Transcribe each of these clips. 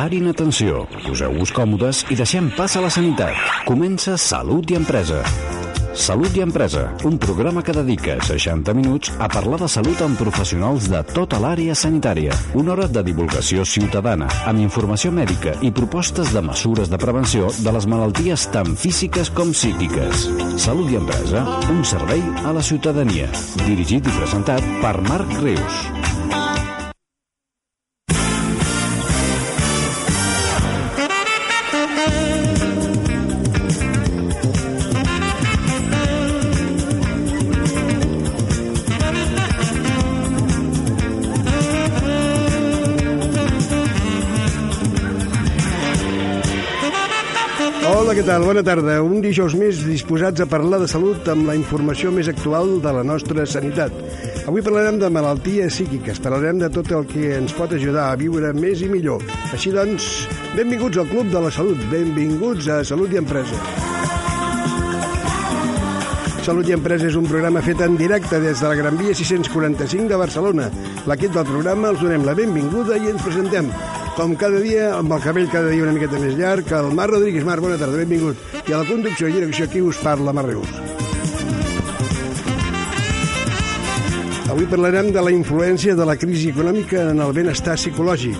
Parin atenció, poseu-vos còmodes i deixem pas a la sanitat. Comença Salut i Empresa. Salut i Empresa, un programa que dedica 60 minuts a parlar de salut amb professionals de tota l'àrea sanitària. Una hora de divulgació ciutadana, amb informació mèdica i propostes de mesures de prevenció de les malalties tant físiques com psíquiques. Salut i Empresa, un servei a la ciutadania. Dirigit i presentat per Marc Rius. Què tal? Bona tarda. Un dijous més disposats a parlar de salut amb la informació més actual de la nostra sanitat. Avui parlarem de malalties psíquiques, parlarem de tot el que ens pot ajudar a viure més i millor. Així doncs, benvinguts al Club de la Salut, benvinguts a Salut i Empresa. Salut i Empresa és un programa fet en directe des de la Gran Via 645 de Barcelona. L'equip del programa els donem la benvinguda i ens presentem com cada dia, amb el cabell cada dia una miqueta més llarg, el Marc Rodríguez. Marc, bona tarda, benvingut. I a la conducció i direcció aquí us parla Marc Reus. Avui parlarem de la influència de la crisi econòmica en el benestar psicològic.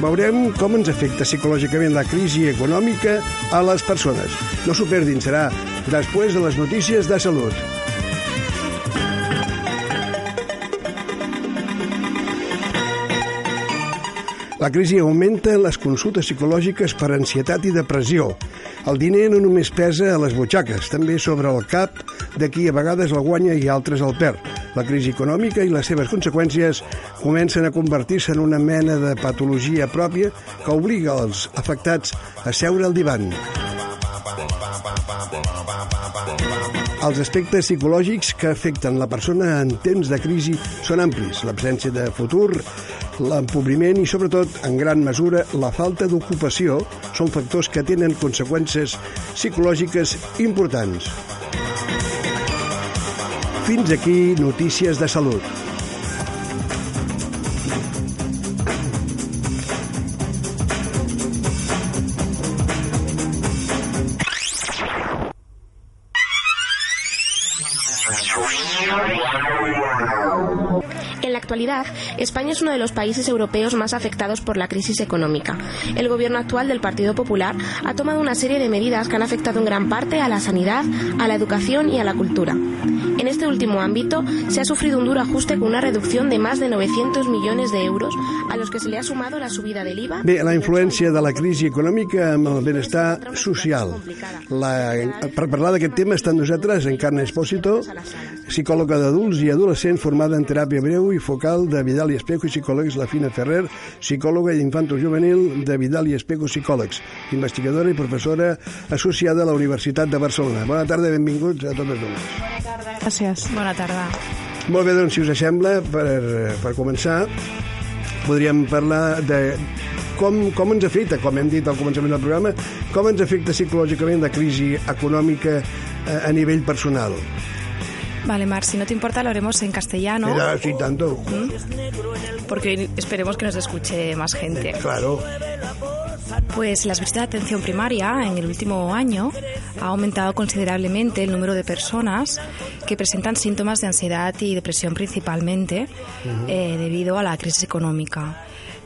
Veurem com ens afecta psicològicament la crisi econòmica a les persones. No s'ho perdin, serà després de les notícies de salut. La crisi augmenta les consultes psicològiques per ansietat i depressió. El diner no només pesa a les butxaques, també sobre el cap de qui a vegades el guanya i altres el perd. La crisi econòmica i les seves conseqüències comencen a convertir-se en una mena de patologia pròpia que obliga els afectats a seure al divan. Els aspectes psicològics que afecten la persona en temps de crisi són amplis. L'absència de futur, l'empobriment i, sobretot, en gran mesura, la falta d'ocupació són factors que tenen conseqüències psicològiques importants. Fins aquí notícies de salut. España es uno de los países europeos más afectados por la crisis económica. El gobierno actual del Partido Popular ha tomado una serie de medidas que han afectado en gran parte a la sanidad, a la educación y a la cultura. En este último ámbito se ha sufrido un duro ajuste con una reducción de más de 900 millones de euros a los que se le ha sumado la subida del IVA. Bé, la influència de la crisi econòmica amb el benestar social. La, per parlar d'aquest tema està amb nosaltres Encarna Espósito, psicòloga d'adults i adolescents formada en teràpia breu i focal de Vidal i Espejo i psicòlegs La Fina Ferrer, psicòloga infanto-juvenil de Vidal i Espejo Psicòlegs, investigadora i professora associada a la Universitat de Barcelona. Bona tarda i benvinguts a totes dues. Gràcies. Bona tarda. Molt bé, doncs, si us sembla, per, per començar, podríem parlar de com, com ens afecta, com hem dit al començament del programa, com ens afecta psicològicament la crisi econòmica a, a nivell personal. Vale, Mar, si no te importa lo haremos en castellano. Era así tanto. Porque esperemos que nos escuche más gente. Claro. Pues las visitas de atención primaria en el último año ha aumentado considerablemente el número de personas que presentan síntomas de ansiedad y depresión principalmente eh, debido a la crisis económica.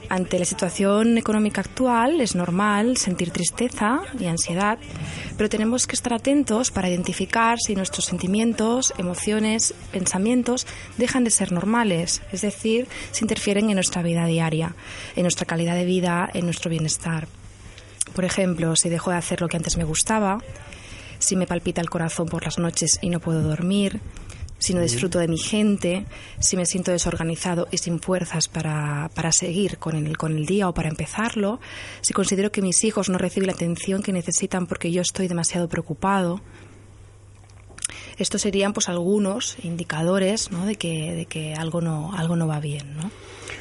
Ante la situación económica actual es normal sentir tristeza y ansiedad, pero tenemos que estar atentos para identificar si nuestros sentimientos, emociones, pensamientos dejan de ser normales, es decir, si interfieren en nuestra vida diaria, en nuestra calidad de vida, en nuestro bienestar. Por ejemplo, si dejo de hacer lo que antes me gustaba, si me palpita el corazón por las noches y no puedo dormir, si no disfruto de mi gente, si me siento desorganizado y sin fuerzas para, para seguir con el, con el día o para empezarlo, si considero que mis hijos no reciben la atención que necesitan porque yo estoy demasiado preocupado. Estos serían pues algunos indicadores ¿no? de, que, de que algo no, algo no va bien. ¿no?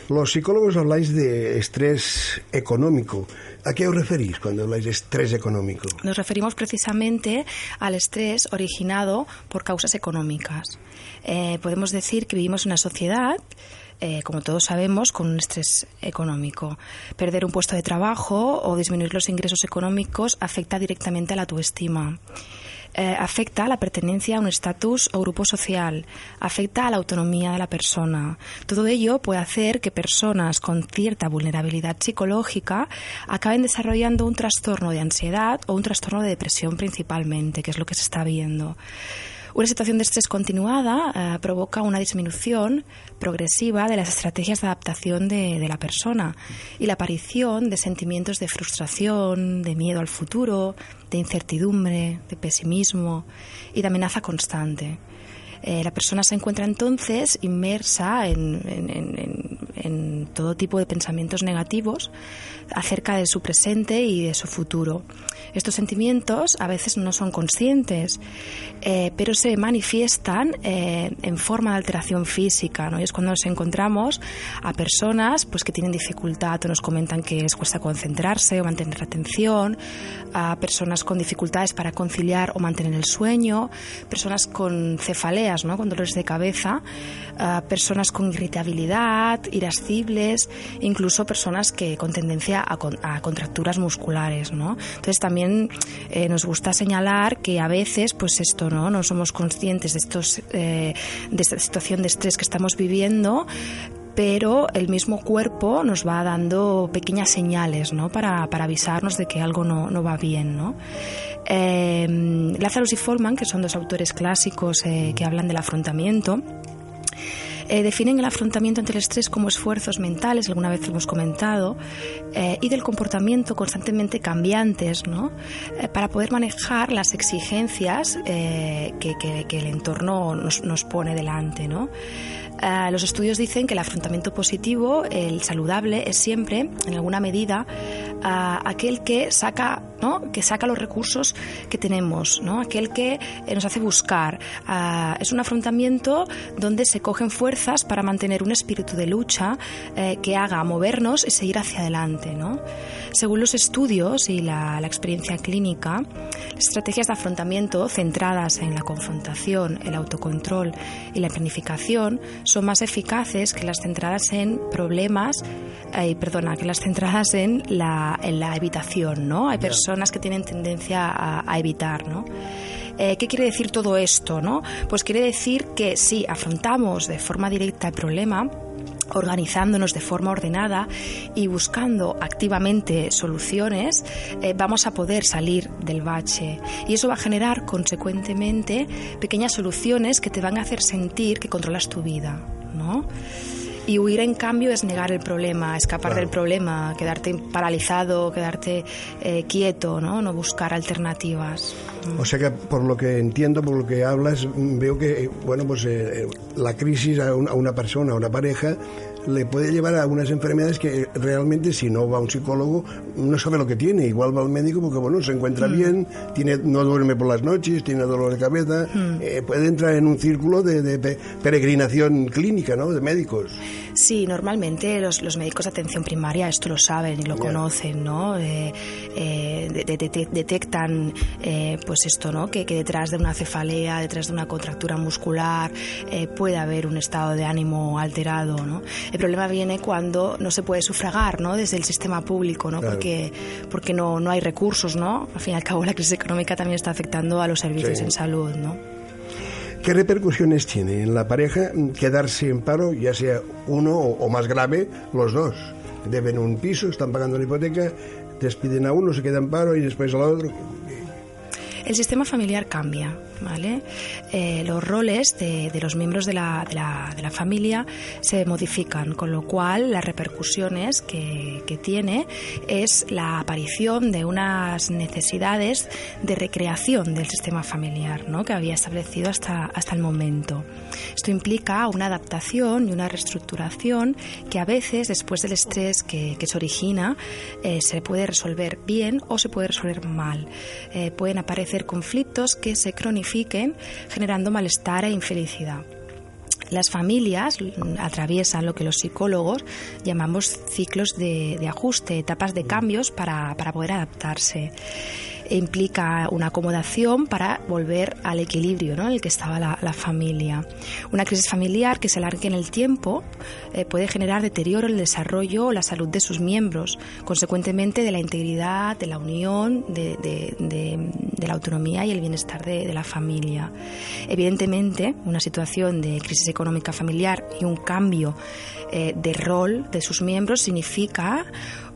Los psicólogos habláis de estrés económico. ¿A qué os referís cuando habláis de estrés económico? Nos referimos precisamente al estrés originado por causas económicas. Eh, podemos decir que vivimos una sociedad eh, como todos sabemos, con un estrés económico. Perder un puesto de trabajo o disminuir los ingresos económicos afecta directamente a la autoestima. Eh, afecta a la pertenencia a un estatus o grupo social, afecta a la autonomía de la persona. Todo ello puede hacer que personas con cierta vulnerabilidad psicológica acaben desarrollando un trastorno de ansiedad o un trastorno de depresión principalmente, que es lo que se está viendo. Una situación de estrés continuada eh, provoca una disminución progresiva de las estrategias de adaptación de, la persona y la aparición de sentimientos de frustración, de miedo al futuro, de incertidumbre, de pesimismo y de amenaza constante. Eh, la persona se encuentra entonces inmersa en, todo tipo de pensamientos negativos acerca de su presente y de su futuro. Estos sentimientos a veces no son conscientes, eh, pero se manifiestan eh, en forma de alteración física. ¿no? Y es cuando nos encontramos a personas pues, que tienen dificultad o nos comentan que les cuesta concentrarse o mantener la atención, a personas con dificultades para conciliar o mantener el sueño, personas con cefaleas, ¿no? con dolores de cabeza, a personas con irritabilidad, irascibles, incluso personas que con tendencia a, con, a contracturas musculares. ¿no? Entonces también eh, nos gusta señalar que a veces pues esto no, no somos conscientes de, estos, eh, de esta situación de estrés que estamos viviendo pero el mismo cuerpo nos va dando pequeñas señales ¿no? para, avisarnos de que algo no, no va bien. ¿no? Eh, Lazarus y Forman, que son dos autores clásicos eh, que hablan del afrontamiento, eh, definen el afrontamiento ante el estrés como esfuerzos mentales, alguna vez lo hemos comentado, eh, y del comportamiento constantemente cambiantes, ¿no? Eh, para poder manejar las exigencias que, el entorno nos, nos pone delante, ¿no? Uh, los estudios dicen que el afrontamiento positivo, el saludable, es siempre, en alguna medida, uh, aquel que saca, ¿no? que saca los recursos que tenemos, ¿no? aquel que eh, nos hace buscar. Uh, es un afrontamiento donde se cogen fuerzas para mantener un espíritu de lucha eh, que haga movernos y seguir hacia adelante. ¿no? Según los estudios y la, la experiencia clínica, las estrategias de afrontamiento centradas en la confrontación, el autocontrol y la planificación son más eficaces que las centradas en problemas, eh, perdona, que las centradas en la, en la evitación, ¿no? Hay personas que tienen tendencia a, a evitar, ¿no? Eh, ¿Qué quiere decir todo esto? ¿no? Pues quiere decir que si afrontamos de forma directa el problema, organizándonos de forma ordenada y buscando activamente soluciones, eh, vamos a poder salir del bache. Y eso va a generar, consecuentemente, pequeñas soluciones que te van a hacer sentir que controlas tu vida, ¿no? Y huir, en cambio, es negar el problema, escapar claro. del problema, quedarte paralizado, quedarte eh, quieto, ¿no? No buscar alternativas. O sea que, por lo que entiendo, por lo que hablas, veo que, bueno, pues eh, la crisis a una persona, a una pareja, le puede llevar a unas enfermedades que realmente si no va a un psicólogo no sabe lo que tiene. Igual va al médico porque bueno se encuentra mm. bien, tiene, no duerme por las noches, tiene dolor de cabeza, mm. eh, puede entrar en un círculo de, de, peregrinación clínica, ¿no? De médicos. Sí, normalmente los, los médicos de atención primaria esto lo saben y lo conocen, ¿no? Eh, eh, de, de, detectan eh, pues esto, ¿no? Que, que, detrás de una cefalea, detrás de una contractura muscular eh, puede haber un estado de ánimo alterado, ¿no? El problema viene cuando no se puede sufragar, ¿no? Desde el sistema público, ¿no? Claro. Porque, porque no, no hay recursos, ¿no? Al fin y al cabo la crisis económica también está afectando a los servicios sí. en salud, ¿no? ¿Qué repercusiones tiene en la pareja quedarse en paro, ya sea uno o, más grave, los dos? Deben un piso, están pagando la hipoteca, despiden a uno, se queda en paro y después al otro. El sistema familiar cambia, ¿vale? Eh, los roles de, los miembros de la, de, la, de la, familia se modifican, con lo cual las repercusiones que, que, tiene es la aparición de unas necesidades de recreación del sistema familiar, ¿no? Que había establecido hasta, hasta el momento. Esto implica una adaptación y una reestructuración que a veces, después del estrés que, que se origina, eh, se puede resolver bien o se puede resolver mal. Eh, pueden aparecer conflictos que se cronifiquen generando malestar e infelicidad. Las familias atraviesan lo que los psicólogos llamamos ciclos de, de ajuste, etapas de cambios para, para poder adaptarse. Implica una acomodación para volver al equilibrio ¿no? en el que estaba la, familia. Una crisis familiar que se alargue en el tiempo eh, puede generar deterioro en el desarrollo o la salud de sus miembros, consecuentemente de la integridad, de la unión, de, la autonomía y el bienestar de, la familia. Evidentemente, una situación de crisis económica familiar y un cambio eh, de rol de sus miembros significa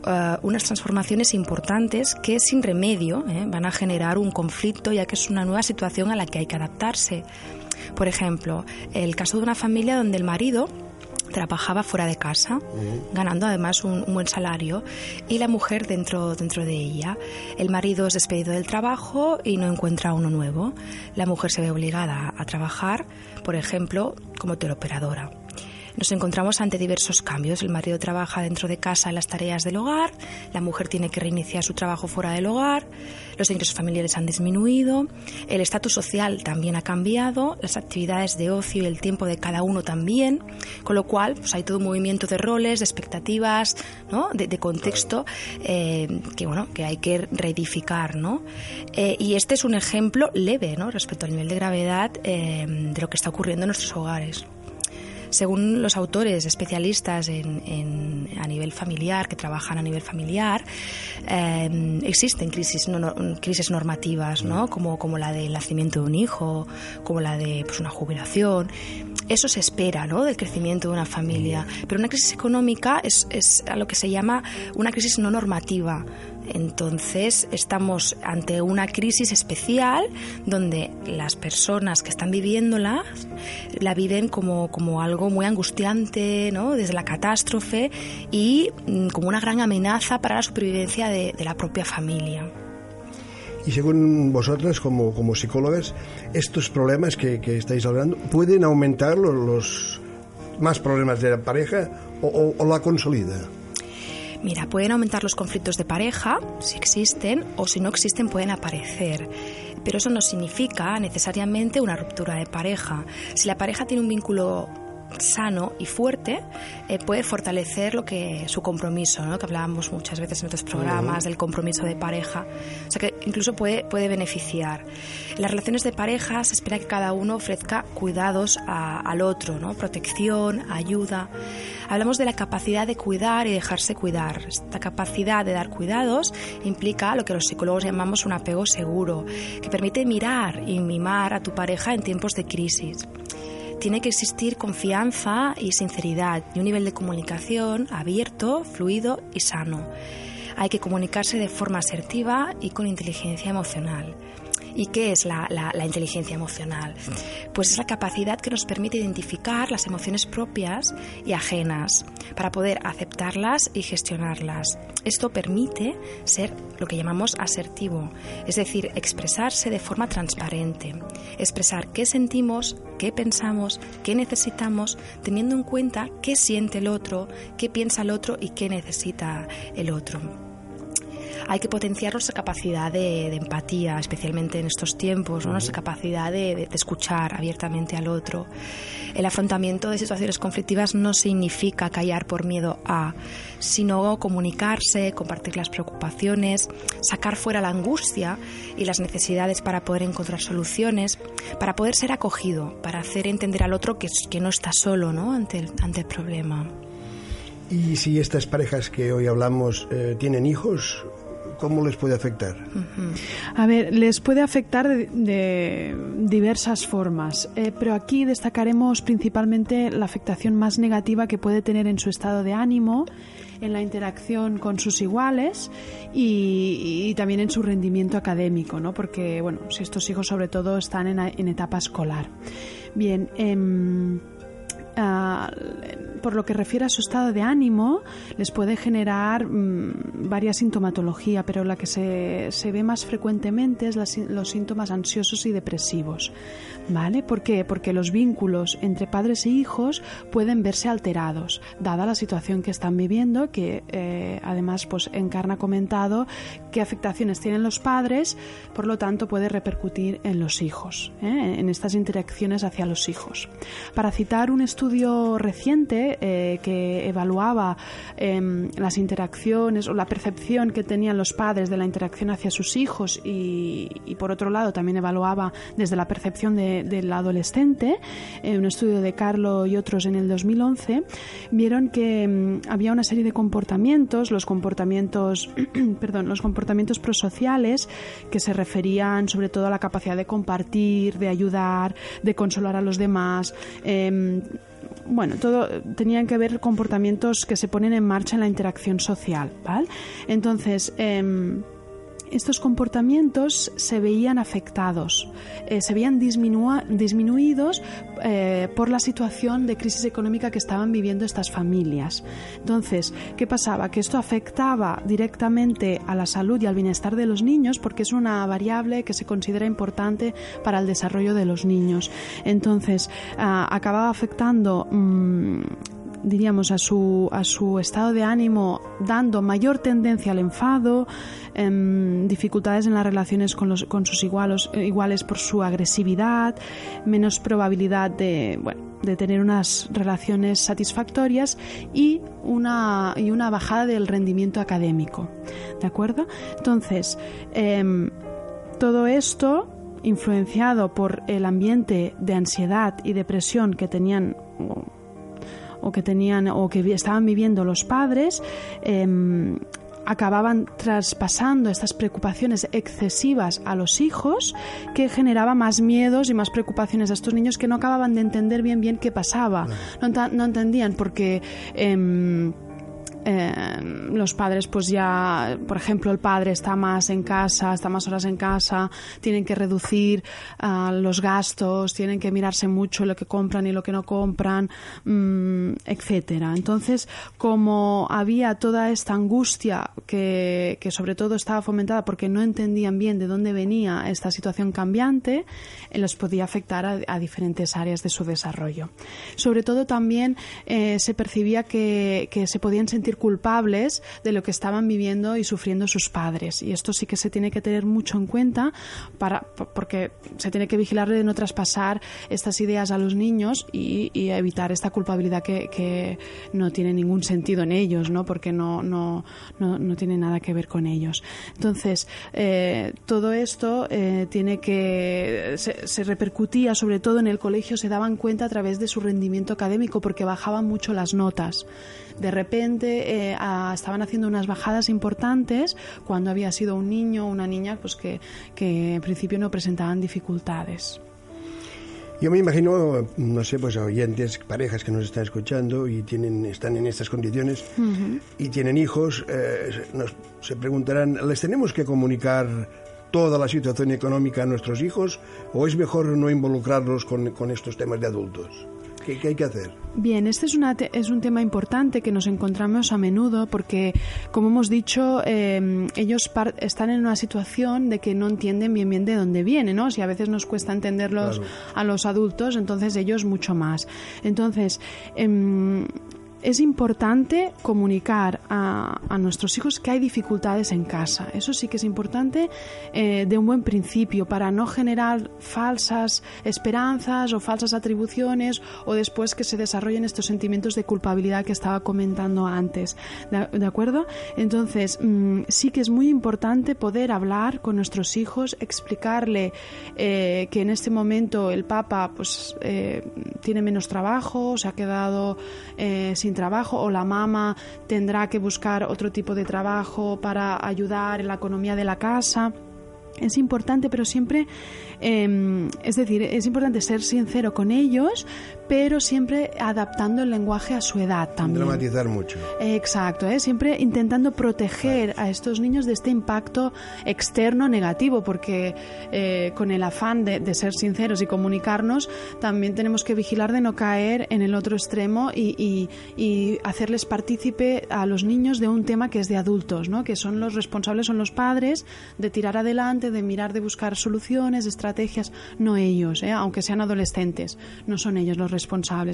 eh, unas transformaciones importantes que sin remedio eh, van a generar un conflicto ya que es una nueva situación a la que hay que adaptarse. Por ejemplo, el caso de una familia donde el marido trabajaba fuera de casa, ganando además un, buen salario, y la mujer dentro, dentro de ella. El marido es despedido del trabajo y no encuentra uno nuevo. La mujer se ve obligada a trabajar, por ejemplo, como teleoperadora nos encontramos ante diversos cambios. El marido trabaja dentro de casa en las tareas del hogar, la mujer tiene que reiniciar su trabajo fuera del hogar, los ingresos familiares han disminuido, el estatus social también ha cambiado, las actividades de ocio y el tiempo de cada uno también, con lo cual pues, hay todo un movimiento de roles, de expectativas, ¿no? de, contexto eh, que, bueno, que hay que reedificar. ¿no? Eh, y este es un ejemplo leve ¿no? respecto al nivel de gravedad eh, de lo que está ocurriendo en nuestros hogares. Según los autores especialistas en, a nivel familiar, que trabajan a nivel familiar, eh, existen crisis, crisis normativas, ¿no? como, como la del nacimiento de un hijo, como la de pues, una jubilación. Eso se espera ¿no? del crecimiento de una familia. Pero una crisis económica es, es a lo que se llama una crisis no normativa. Entonces estamos ante una crisis especial donde las personas que están viviéndola la viven como, como algo muy angustiante, ¿no? desde la catástrofe y mm, como una gran amenaza para la supervivencia de, la propia familia. Y según vosotras, como, como psicólogas, estos problemas que, estáis hablando, ¿pueden aumentar los, más problemas de la pareja o, o la consolida? Mira, pueden aumentar los conflictos de pareja, si existen, o si no existen pueden aparecer. Pero eso no significa necesariamente una ruptura de pareja. Si la pareja tiene un vínculo sano y fuerte eh, puede fortalecer lo que su compromiso, ¿no? que hablábamos muchas veces en otros programas del compromiso de pareja, o sea que incluso puede, puede beneficiar. En las relaciones de pareja se espera que cada uno ofrezca cuidados al otro, ¿no? protección, ayuda. Hablamos de la capacidad de cuidar y dejarse cuidar. Esta capacidad de dar cuidados implica lo que los psicólogos llamamos un apego seguro, que permite mirar y mimar a tu pareja en tiempos de crisis tiene que existir confianza y sinceridad y un nivel de comunicación abierto, fluido y sano. Hay que comunicarse de forma asertiva y con inteligencia emocional. ¿Y qué es la, inteligencia emocional? Pues es la capacidad que nos permite identificar las emociones propias y ajenas para poder aceptarlas y gestionarlas. Esto permite ser lo que llamamos asertivo, es decir, expresarse de forma transparente, expresar qué sentimos, qué pensamos, qué necesitamos, teniendo en cuenta qué siente el otro, qué piensa el otro y qué necesita el otro hay que potenciar nuestra capacidad de, empatía, especialmente en estos tiempos, nuestra capacidad de, escuchar abiertamente al otro. El afrontamiento de situaciones conflictivas no significa callar por miedo a, sino comunicarse, compartir las preocupaciones, sacar fuera la angustia y las necesidades para poder encontrar soluciones, para poder ser acogido, para hacer entender al otro que, que no está solo ¿no? Ante, el, ante el problema. Y si estas parejas que hoy hablamos eh, tienen hijos, ¿Cómo les puede afectar? A ver, les puede afectar de, diversas formas, eh, pero aquí destacaremos principalmente la afectación más negativa que puede tener en su estado de ánimo, en la interacción con sus iguales y, también en su rendimiento académico, ¿no? Porque, bueno, si estos hijos sobre todo están en, etapa escolar. Bien, eh, por lo que refiere a su estado de ánimo, les puede generar mm, varias sintomatología, pero la que se, se ve más frecuentemente es los síntomas ansiosos y depresivos. ¿Vale? ¿Por qué? Porque los vínculos entre padres e hijos pueden verse alterados, dada la situación que están viviendo, que eh, además pues Encarna comentado qué afectaciones tienen los padres, por lo tanto puede repercutir en los hijos, ¿eh? en estas interacciones hacia los hijos. Para citar un estudio reciente padre eh, que evaluaba em, las interacciones o la percepción que tenían los padres de la interacción hacia sus hijos y, por otro lado también evaluaba desde la percepción del adolescente, un estudio de Carlo y otros en el 2011, vieron que em, había una serie de comportamientos, los comportamientos, perdón, los comportamientos prosociales que se referían sobre todo a la capacidad de compartir, de ayudar, de consolar a los demás. Em, bueno, todo tenían que ver comportamientos que se ponen en marcha en la interacción social, ¿vale? Entonces, em, estos comportamientos se veían afectados, eh, se veían disminuidos eh, por la situación de crisis económica que estaban viviendo estas familias. Entonces, ¿qué pasaba? Que esto afectaba directamente a la salud y al bienestar de los niños porque es una variable que se considera importante para el desarrollo de los niños. Entonces, ah, acababa afectando mm, diríamos, a su, a su estado de ánimo, dando mayor tendencia al enfado, em, dificultades en las relaciones con, los, con sus igualos, eh, iguales por su agresividad, menos probabilidad de, bueno, de tener unas relaciones satisfactorias y una, y una bajada del rendimiento académico. ¿De acuerdo? Entonces, em, todo esto influenciado por el ambiente de ansiedad y depresión que tenían o que tenían o que estaban viviendo los padres em, acababan traspasando estas preocupaciones excesivas a los hijos que generaba más miedos y más preocupaciones a estos niños que no acababan de entender bien bien qué pasaba. No, no entendían porque em, eh, los padres pues ya, por ejemplo, el padre está más en casa, está más horas en casa, tienen que reducir ah, los gastos, tienen que mirarse mucho lo que compran y lo que no compran, mm, etcétera. Entonces, como había toda esta angustia que, que, sobre todo estaba fomentada porque no entendían bien de dónde venía esta situación cambiante, eh, les podía afectar a, diferentes áreas de su desarrollo. Sobre todo también eh, se percibía que, que se podían sentir culpables de lo que estaban viviendo y sufriendo sus padres. Y esto sí que se tiene que tener mucho en cuenta para, porque se tiene que vigilar de no traspasar estas ideas a los niños y, evitar esta culpabilidad que, no tiene ningún sentido en ellos, ¿no? porque no, no, no, tiene nada que ver con ellos. Entonces, eh, todo esto eh, tiene que se, se repercutía sobre todo en el colegio, se daban cuenta a través de su rendimiento académico porque bajaban mucho las notas de repente eh, estaban haciendo unas bajadas importantes cuando había sido un niño o una niña pues que, que en principio no presentaban dificultades. Yo me imagino, no sé, pues oyentes, parejas que nos están escuchando y tienen, están en estas condiciones y tienen hijos, eh, nos, se preguntarán, ¿les tenemos que comunicar toda la situación económica a nuestros hijos o es mejor no involucrarlos con, con estos temas de adultos? ¿Qué, hay que hacer? Bien, este es, una es un tema importante que nos encontramos a menudo porque, como hemos dicho, em, ellos están en una situación de que no entienden bien bien de dónde viene, ¿no? Si a veces nos cuesta entenderlos a los adultos, entonces ellos mucho más. Entonces, em, es importante comunicar a, nuestros hijos que hay dificultades en casa. Eso sí que es importante eh, de un buen principio para no generar falsas esperanzas o falsas atribuciones o después que se desarrollen estos sentimientos de culpabilidad que estaba comentando antes. ¿De, acuerdo? Entonces, mm, sí que es muy importante poder hablar con nuestros hijos, explicarle eh, que en este momento el Papa pues, eh, tiene menos trabajo, se ha quedado sin trabajo o la mamá tendrá que buscar otro tipo de trabajo para ayudar en la economía de la casa. Es importante, pero siempre Em, es decir, es importante ser sincero con ellos, pero siempre adaptando el lenguaje a su edad también. Dramatizar mucho. Exacto, ¿eh? siempre intentando proteger a estos niños de este impacto externo negativo, porque eh, con el afán de, ser sinceros y comunicarnos, también tenemos que vigilar de no caer en el otro extremo y, hacerles partícipe a los niños de un tema que es de adultos, ¿no? que son los responsables, son los padres, de tirar adelante, de mirar de buscar soluciones, estrategias, no ellos, ¿eh? aunque sean adolescentes, no son ellos los responsables.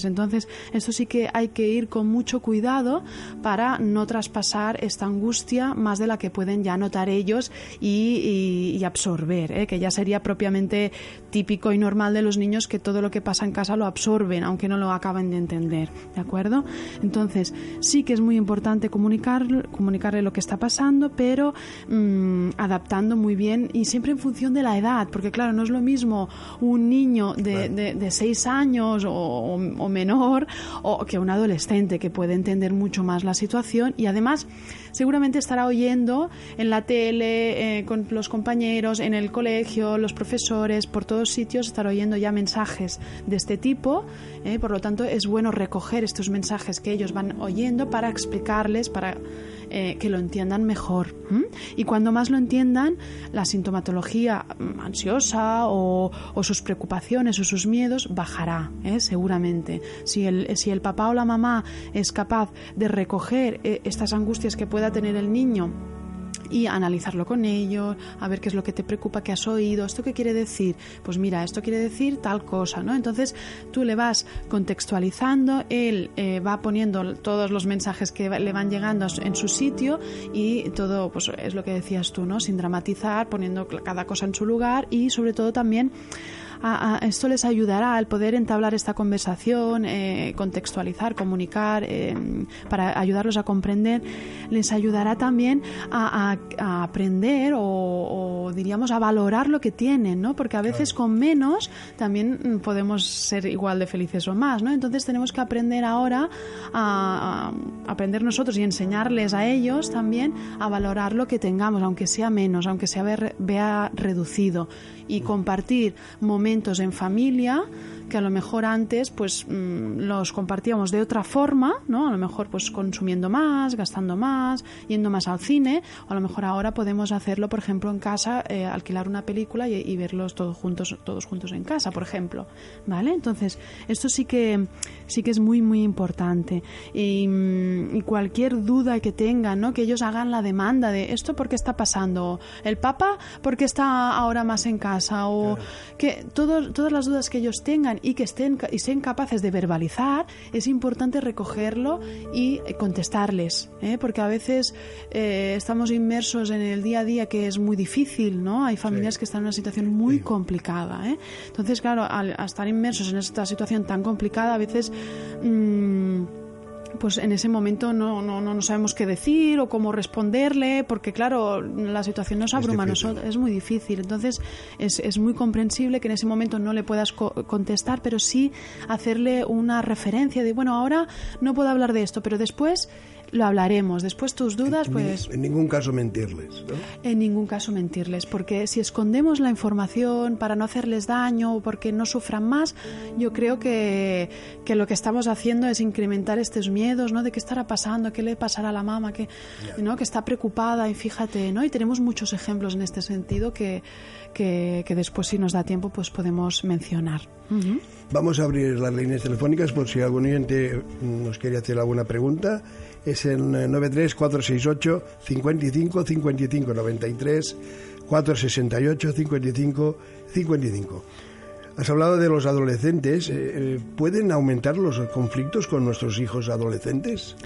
Entonces, esto sí que hay que ir con mucho cuidado para no traspasar esta angustia más de la que pueden ya notar ellos y, absorber, ¿eh? que ya sería propiamente típico y normal de los niños que todo lo que pasa en casa lo absorben, aunque no lo acaben de entender, ¿de acuerdo? Entonces, sí que es muy importante comunicar, comunicarle lo que está pasando, pero mm, adaptando muy bien y siempre en función de la edad, porque claro, no es lo mismo un niño de, de, seis años o, menor o que un adolescente que puede entender mucho más la situación y además seguramente estará oyendo en la tele, eh, con los compañeros, en el colegio, los profesores, por todos sitios estar oyendo ya mensajes de este tipo. Eh, por lo tanto, es bueno recoger estos mensajes que ellos van oyendo para explicarles, para eh, que lo entiendan mejor. Y cuando más lo entiendan, la sintomatología mm, ansiosa o, sus preocupaciones o sus miedos bajará, ¿eh? seguramente. Si el, si el papá o la mamá es capaz de recoger estas angustias que pueda tener el niño, y analizarlo con ellos, a ver qué es lo que te preocupa, qué has oído, esto qué quiere decir, pues mira, esto quiere decir tal cosa, ¿no? Entonces tú le vas contextualizando, él eh, va poniendo todos los mensajes que le van llegando en su sitio y todo, pues es lo que decías tú, ¿no? Sin dramatizar, poniendo cada cosa en su lugar y sobre todo también esto les ayudará al poder entablar esta conversación, eh, contextualizar, comunicar, eh, para ayudarlos a comprender, les ayudará también a, aprender o, diríamos a valorar lo que tienen, ¿no? Porque a veces con menos también podemos ser igual de felices o más, ¿no? Entonces tenemos que aprender ahora a, aprender nosotros y enseñarles a ellos también a valorar lo que tengamos, aunque sea menos, aunque sea vea reducido y compartir momentos en familia que a lo mejor antes pues mm, los compartíamos de otra forma, ¿no? A lo mejor pues consumiendo más, gastando más, yendo más al cine, o a lo mejor ahora podemos hacerlo, por ejemplo, en casa, eh, alquilar una película y, verlos todos juntos, todos juntos en casa, por ejemplo, ¿vale? Entonces, esto sí que sí que es muy muy importante y, mm, cualquier duda que tengan, ¿no? Que ellos hagan la demanda de esto porque está pasando, el Papa porque está ahora más en casa o que todas las dudas que ellos tengan y que estén y sean capaces de verbalizar, es importante recogerlo y contestarles, ¿eh? porque a veces eh, estamos inmersos en el día a día que es muy difícil, ¿no? Hay familias que están en una situación muy complicada, ¿eh? Entonces, claro, al, estar inmersos en esta situación tan complicada, a veces mmm, pues en ese momento no, no, no, sabemos qué decir o cómo responderle, porque claro, la situación nos abruma, es, es muy difícil. Entonces es, es, muy comprensible que en ese momento no le puedas contestar, pero sí hacerle una referencia de, bueno, ahora no puedo hablar de esto, pero después lo hablaremos. Después tus dudas, pues... En ningún caso mentirles, ¿no? En ningún caso mentirles, porque si escondemos la información para no hacerles daño o porque no sufran más, yo creo que, que lo que estamos haciendo es incrementar estos miedos, ¿no? De qué estará pasando, qué le pasará a la mamá, que, ¿no? que está preocupada y fíjate, ¿no? Y tenemos muchos ejemplos en este sentido que, que, que después, si nos da tiempo, pues podemos mencionar. Vamos a abrir las líneas telefónicas por si algún oyente nos quiere hacer alguna pregunta es el 93 468 55 55 93 468 55 55. Has hablado de los adolescentes. Eh, eh, ¿Pueden aumentar los conflictos con nuestros hijos adolescentes?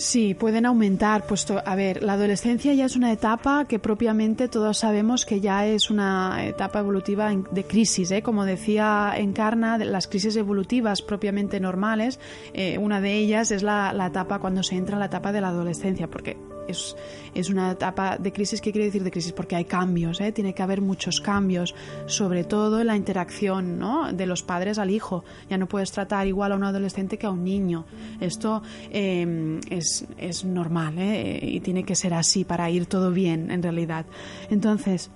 Sí, pueden aumentar. Puesto, a ver, la adolescencia ya es una etapa que propiamente todos sabemos que ya es una etapa evolutiva de crisis. ¿eh? Como decía Encarna, las crisis evolutivas propiamente normales, eh, una de ellas es la, la etapa cuando se entra en la etapa de la adolescencia, porque es, es una etapa de crisis. ¿Qué quiere decir de crisis? Porque hay cambios, ¿eh? tiene que haber muchos cambios, sobre todo en la interacción ¿no? de los padres al hijo. Ya no puedes tratar igual a un adolescente que a un niño. Esto eh, es, es normal ¿eh? y tiene que ser así para ir todo bien, en realidad. Entonces,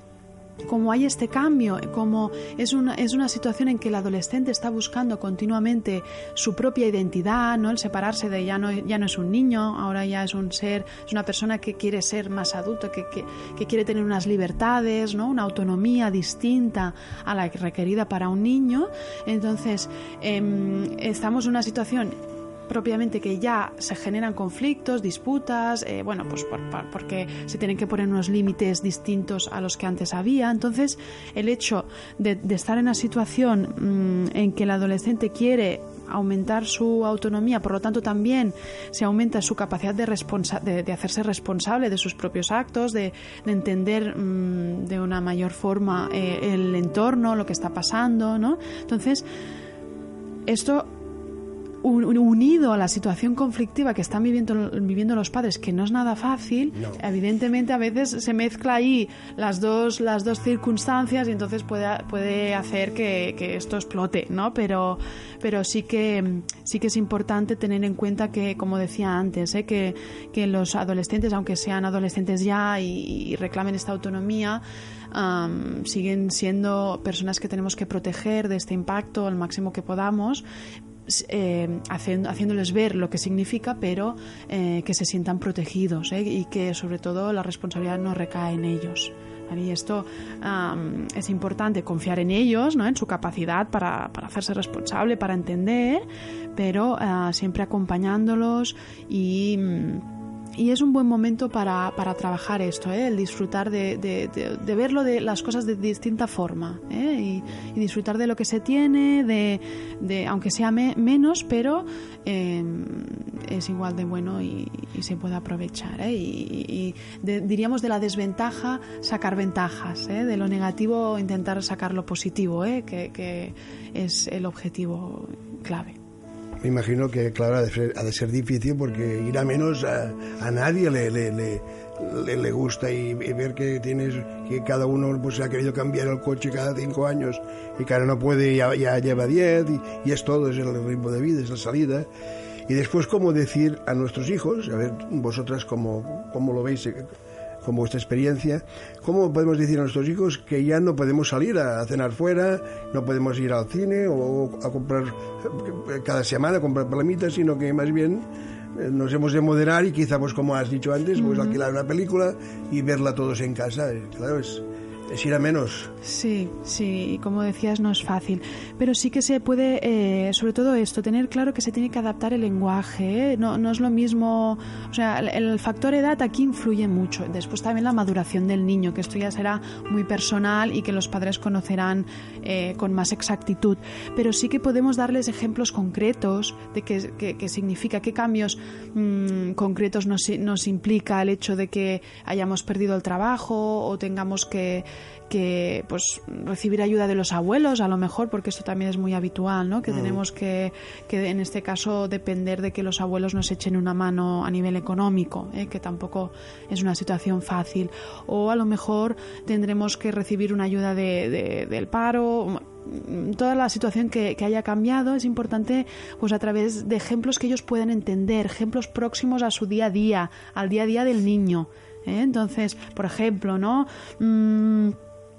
como hay este cambio, como es una, es una situación en que el adolescente está buscando continuamente su propia identidad, ¿no? El separarse de ya no, ya no es un niño, ahora ya es un ser, es una persona que quiere ser más adulto, que, que, quiere tener unas libertades, ¿no? Una autonomía distinta a la requerida para un niño. Entonces, em, estamos en una situación propiamente que ya se generan conflictos, disputas, eh, bueno, pues porque se tienen que poner unos límites distintos a los que antes había. Entonces, el hecho de, estar en una situación mm, en que el adolescente quiere aumentar su autonomía, por lo tanto también se aumenta su capacidad de, de, hacerse responsable de sus propios actos, de, entender mm, de una mayor forma eh, el entorno, lo que está pasando, ¿no? Entonces, esto unido a la situación conflictiva que están viviendo, viviendo los padres, que no es nada fácil, evidentemente a veces se mezcla ahí las dos, las dos circunstancias y entonces puede, puede hacer que, esto explote, ¿no? Pero, pero sí que sí que es importante tener en cuenta que, como decía antes, ¿eh? que, que los adolescentes, aunque sean adolescentes ya y, reclamen esta autonomía, siguen siendo personas que tenemos que proteger de este impacto al máximo que podamos, eh, haciéndoles ver lo que significa, pero eh, que se sientan protegidos eh, y que sobre todo la responsabilidad no recae en ellos. Y esto es importante, confiar en ellos, ¿no? en su capacidad para, hacerse responsable, para entender, pero ah, siempre acompañándolos y... Mm, y es un buen momento para, para trabajar esto, ¿eh? el disfrutar de, de, verlo de las cosas de distinta forma ¿eh? y, disfrutar de lo que se tiene, de, aunque sea menos, pero em, es igual de bueno y, se puede aprovechar. ¿eh? Y, diríamos de la desventaja sacar ventajas, ¿eh? de lo negativo intentar sacar lo positivo, que, que es el objetivo clave me imagino que, claro, ha de ser, difícil porque ir a menos a, nadie le, le, le, gusta y, ver que tienes que cada uno pues ha querido cambiar el coche cada cinco años y cada no puede ya, ya lleva diez y, es todo, es el ritmo de vida, es la salida. Y después, ¿cómo decir a nuestros hijos? A ver, vosotras, ¿cómo, cómo lo veis? Con vuestra experiencia, ¿cómo podemos decir a nuestros hijos que ya no podemos salir a cenar fuera, no podemos ir al cine o a comprar cada semana, a comprar palomitas, sino que más bien eh, nos hemos de moderar y quizá, pues como has dicho antes, pues alquilar una película y verla todos en casa. Eh, claro, es, es ir a menos. Sí, sí, como decías, no es fácil. Pero sí que se puede, eh, sobre todo esto, tener claro que se tiene que adaptar el lenguaje. ¿eh? No, no es lo mismo. O sea, el, factor edad aquí influye mucho. Después también la maduración del niño, que esto ya será muy personal y que los padres conocerán eh, con más exactitud. Pero sí que podemos darles ejemplos concretos de qué, significa, qué cambios mm, concretos nos, nos implica el hecho de que hayamos perdido el trabajo o tengamos que que pues recibir ayuda de los abuelos a lo mejor porque esto también es muy habitual no que mm. tenemos que, que en este caso depender de que los abuelos nos echen una mano a nivel económico ¿eh? que tampoco es una situación fácil o a lo mejor tendremos que recibir una ayuda de, del paro toda la situación que, que, haya cambiado es importante pues a través de ejemplos que ellos puedan entender ejemplos próximos a su día a día al día a día del niño ¿eh? Entonces, por ejemplo, ¿no? Mm,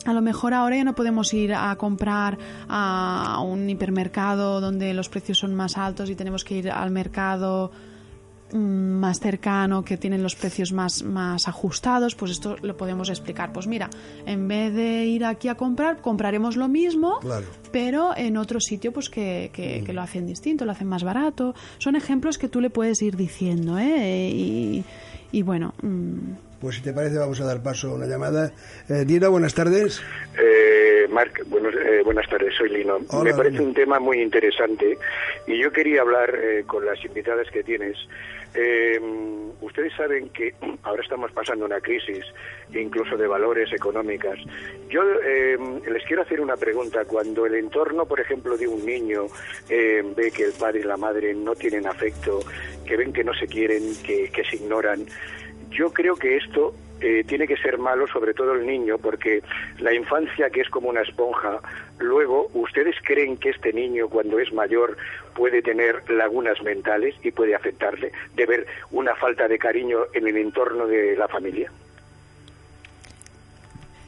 a lo mejor ahora ya no podemos ir a comprar a un hipermercado donde los precios son más altos y tenemos que ir al mercado mm, más cercano que tienen los precios más, más ajustados, pues esto lo podemos explicar. Pues mira, en vez de ir aquí a comprar, compraremos lo mismo, pero en otro sitio pues que, que, que, lo hacen distinto, lo hacen más barato. Son ejemplos que tú le puedes ir diciendo, ¿eh? Y, y bueno. Mm, pues si te parece vamos a dar paso a una llamada. Eh, Dina, buenas tardes. Eh, Marc, eh, buenas tardes, soy Lino. Me parece un tema muy interesante y yo quería hablar eh, con las invitadas que tienes. ustedes saben que ahora estamos pasando una crisis, incluso de valores económicas. Yo les quiero hacer una pregunta. Cuando el entorno, por ejemplo, de un niño ve que el padre y la madre no tienen afecto, que ven que no se quieren, que, que se ignoran, yo creo que esto eh, tiene que ser malo, sobre todo el niño, porque la infancia, que es como una esponja, luego, ¿ustedes creen que este niño, cuando es mayor, puede tener lagunas mentales y puede afectarle de ver una falta de cariño en el entorno de la familia?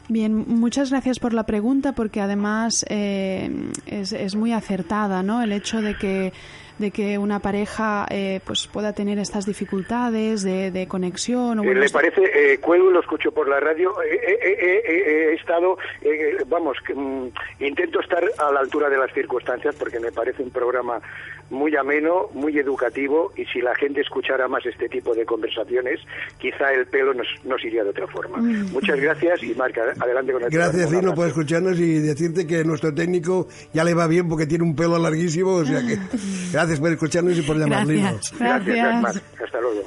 Bien, muchas gracias por la pregunta, porque además eh, es, es muy acertada, ¿no? El hecho de que de que una pareja eh, pues pueda tener estas dificultades de, conexión. O eh, ¿Le parece? Eh, lo escucho por la radio. he estado, vamos, mm, intento estar a la altura de las circunstancias porque me parece un programa muy ameno, muy educativo y si la gente escuchara más este tipo de conversaciones, quizá el pelo nos, nos iría de otra forma. Mm. Muchas gracias y Marca, adelante con el Gracias, Lino, por escucharnos y decirte que nuestro técnico ya le va bien porque tiene un pelo larguísimo, o sea que gracias por escucharnos y por llamar Gracias. Gracias, Hasta luego.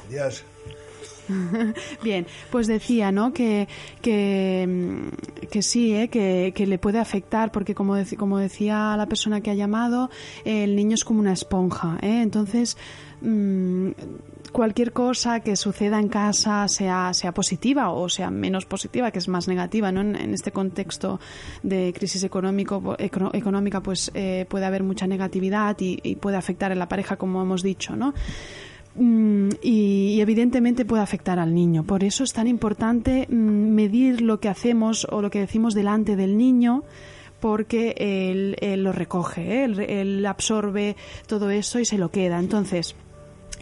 Bien, pues decía, ¿no? Que, que, que sí, ¿eh? que, que, le puede afectar, porque como, como decía la persona que ha llamado, el niño es como una esponja, ¿eh? Entonces, mm, cualquier cosa que suceda en casa, sea, sea positiva o sea menos positiva, que es más negativa, ¿no? En, este contexto de crisis económico, económica, pues eh, puede haber mucha negatividad y, y puede afectar a la pareja, como hemos dicho, ¿no? Mm, y, evidentemente puede afectar al niño. Por eso es tan importante mm, medir lo que hacemos o lo que decimos delante del niño porque él, lo recoge, ¿eh? él, absorbe todo eso y se lo queda. Entonces,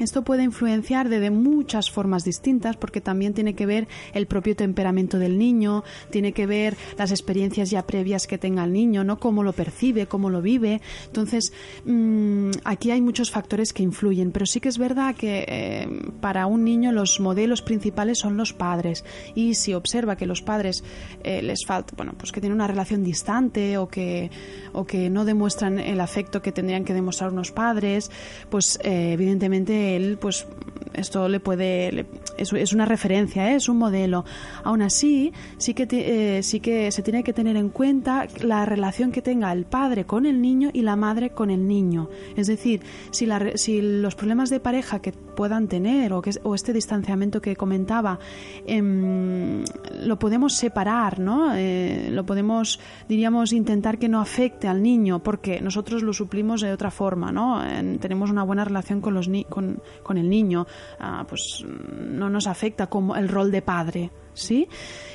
esto puede influenciar de, muchas formas distintas porque también tiene que ver el propio temperamento del niño, tiene que ver las experiencias ya previas que tenga el niño, ¿no? Cómo lo percibe, cómo lo vive. Entonces, mm, aquí hay muchos factores que influyen, pero sí que es verdad que eh, para un niño los modelos principales son los padres y si observa que los padres eh, les falta, bueno, pues que tienen una relación distante o que, o que no demuestran el afecto que tendrían que demostrar unos padres, pues eh, evidentemente él, pues esto le puede, es, una referencia, ¿eh? es un modelo. Aún así, sí que, eh, sí que se tiene que tener en cuenta la relación que tenga el padre con el niño y la madre con el niño. Es decir, si, la, si los problemas de pareja que puedan tener o, que, o este distanciamiento que comentaba, em, lo podemos separar, ¿no? Eh, lo podemos, diríamos, intentar que no afecte al niño porque nosotros lo suplimos de otra forma, ¿no? tenemos una buena relación con, los con, con el niño, ah, pues no nos afecta como el rol de padre, ¿sí?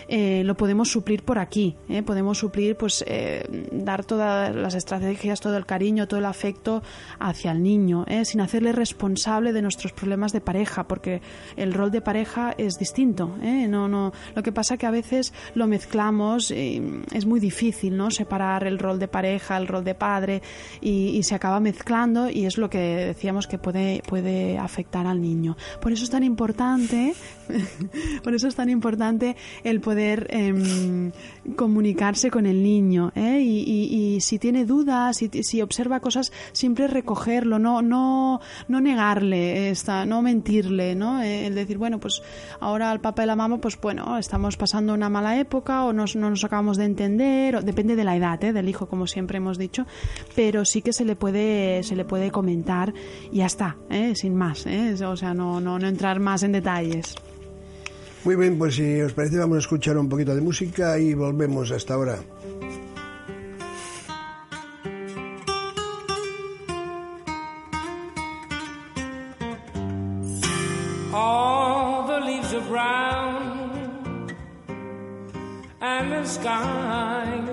Eh, lo podemos suplir por aquí. ¿eh? Podemos suplir, pues, eh, dar todas las estrategias, todo el cariño, todo el afecto hacia el niño, sin hacerle responsable de nuestros problemas de pareja, porque el rol de pareja es distinto. No, no. Lo que pasa que a veces lo mezclamos y es muy difícil, ¿no? Separar el rol de pareja, el rol de padre y, se acaba mezclando y es lo que decíamos que puede, puede afectar al niño. Por eso es tan importante, por eso es tan importante el poder em, comunicarse con el niño ¿eh? y, si tiene dudas, si, si observa cosas, siempre recogerlo, no, no, no negarle, esta, no mentirle, ¿no? Eh, el decir, bueno, pues ahora al papá y la mamá, pues bueno, estamos pasando una mala época o no nos acabamos de entender, o, depende de la edad ¿eh? del hijo, como siempre hemos dicho, pero sí que se le puede, se le puede comentar y ya está, sin más, o sea, no, no, no entrar más en detalles. Muy bien, pues si os parece vamos a escuchar un poquito de música y volvemos hasta ahora. All the leaves are brown and the sky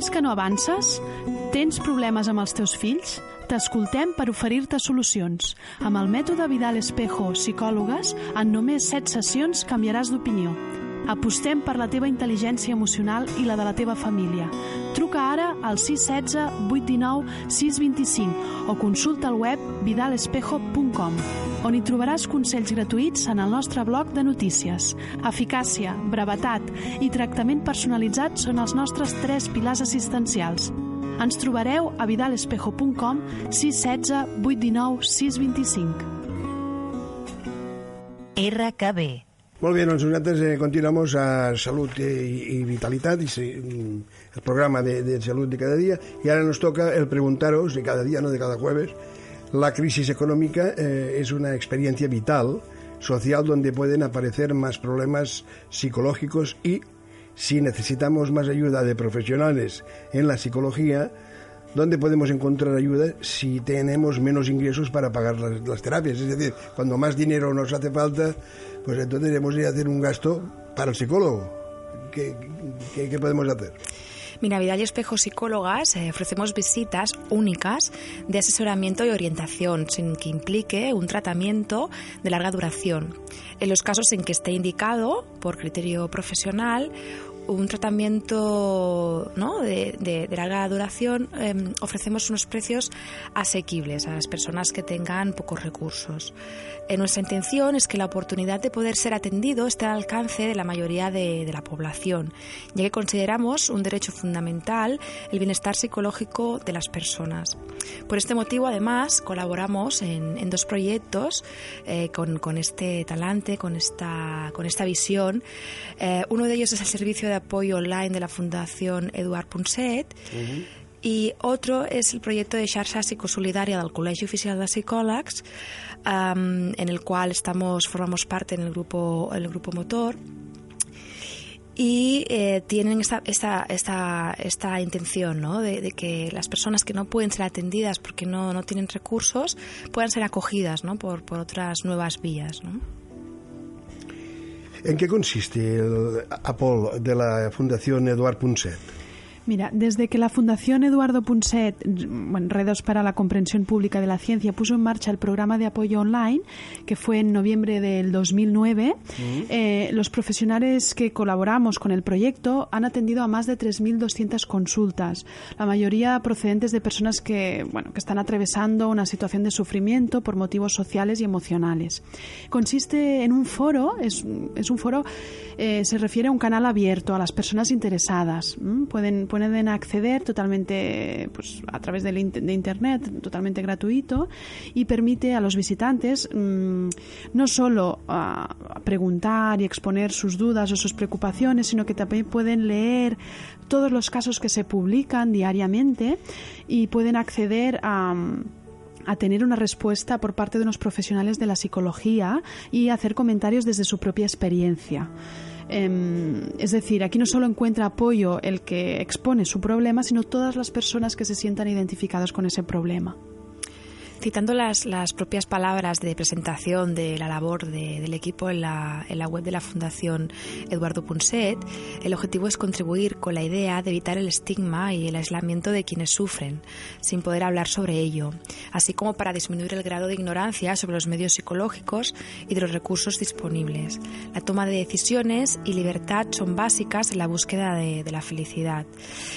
Sents que no avances? Tens problemes amb els teus fills? T'escoltem per oferir-te solucions. Amb el mètode Vidal Espejo Psicòlogues, en només 7 sessions canviaràs d'opinió. Apostem per la teva intel·ligència emocional i la de la teva família. Truca ara al 616 819 625 o consulta el web vidalespejo.com on hi trobaràs consells gratuïts en el nostre blog de notícies. Eficàcia, brevetat i tractament personalitzat són els nostres tres pilars assistencials. Ens trobareu a vidalespejo.com 616 819 625. RKB molt bé, doncs nosaltres eh, continuamos a Salut i, i Vitalitat, i, mm, el programa de, de Salut de cada dia, i ara nos toca el preguntaros, de cada dia, no de cada jueves, la crisis económica eh, es una experiencia vital, social, donde pueden aparecer más problemas psicológicos y si necesitamos más ayuda de profesionales en la psicología, ¿dónde podemos encontrar ayuda si tenemos menos ingresos para pagar las, terapias? Es decir, cuando más dinero nos hace falta, pues entonces debemos ir a hacer un gasto para el psicólogo. ¿Qué, qué, qué podemos hacer? Mira, Vidal y Espejo Psicólogas eh, ofrecemos visitas únicas de asesoramiento y orientación sin que implique un tratamiento de larga duración. En los casos en que esté indicado por criterio profesional, un tratamiento ¿no? de, larga duración, em, ofrecemos unos precios asequibles a las personas que tengan pocos recursos. Eh, nuestra intención es que la oportunidad de poder ser atendido esté al alcance de la mayoría de, la población, ya que consideramos un derecho fundamental el bienestar psicológico de las personas. Por este motivo, además, colaboramos en, dos proyectos eh, con, este talante, con esta, con esta visión. Eh, uno de ellos es el servicio de apoyo online de la Fundación Eduard Punset. Y otro es el proyecto de xarxa psicosolidaria del Col·legi Oficial de Psicòlegs, um, en el cual estamos, formamos parte en el grupo, el grupo motor y eh, tienen esta, esta, esta, esta intención ¿no? de, de, que las personas que no pueden ser atendidas porque no, no tienen recursos puedan ser acogidas ¿no? por, por otras nuevas vías. ¿no? ¿En qué consiste el Apol de la Fundación Eduard Punset? Mira, desde que la Fundación Eduardo Punset, Redos para la Comprensión Pública de la Ciencia, puso en marcha el programa de apoyo online, que fue en noviembre del 2009, eh, los profesionales que colaboramos con el proyecto han atendido a más de 3.200 consultas, la mayoría procedentes de personas que, bueno, que están atravesando una situación de sufrimiento por motivos sociales y emocionales. Consiste en un foro, es, es un foro, eh, se refiere a un canal abierto a las personas interesadas. Pueden pueden acceder totalmente pues, a través de Internet, totalmente gratuito, y permite a los visitantes mm, no solo preguntar y exponer sus dudas o sus preocupaciones, sino que también pueden leer todos los casos que se publican diariamente y pueden acceder a a tener una respuesta por parte de unos profesionales de la psicología y hacer comentarios desde su propia experiencia. Em, es decir, aquí no solo encuentra apoyo el que expone su problema, sino todas las personas que se sientan identificadas con ese problema. Citando las, las propias palabras de presentación de la labor del equipo en la, en la web de la Fundación Eduardo Punset, el objetivo es contribuir con la idea de evitar el estigma y el aislamiento de quienes sufren, sin poder hablar sobre ello, así como para disminuir el grado de ignorancia sobre los medios psicológicos y de los recursos disponibles. La toma de decisiones y libertad son básicas en la búsqueda de, de la felicidad.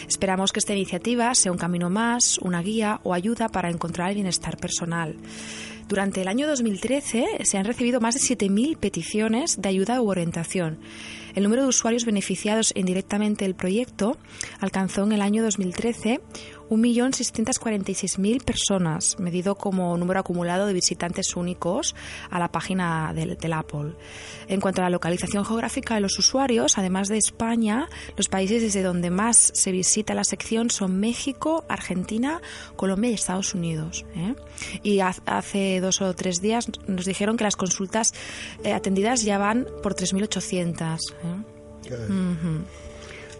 Esperamos que esta iniciativa sea un camino más, una guía o ayuda para encontrar el bienestar personal durante el año 2013 se han recibido más de 7.000 peticiones de ayuda u orientación. El número de usuarios beneficiados indirectamente del proyecto alcanzó en el año 2013 1.646.000 personas, medido como número acumulado de visitantes únicos a la página del, Apple. En cuanto a la localización geográfica de los usuarios, además de España, los países desde donde más se visita la sección son México, Argentina, Colombia y Estados Unidos. ¿eh? Y hace dos o tres días nos dijeron que las consultas eh, atendidas ya van por 3.800. ¿eh?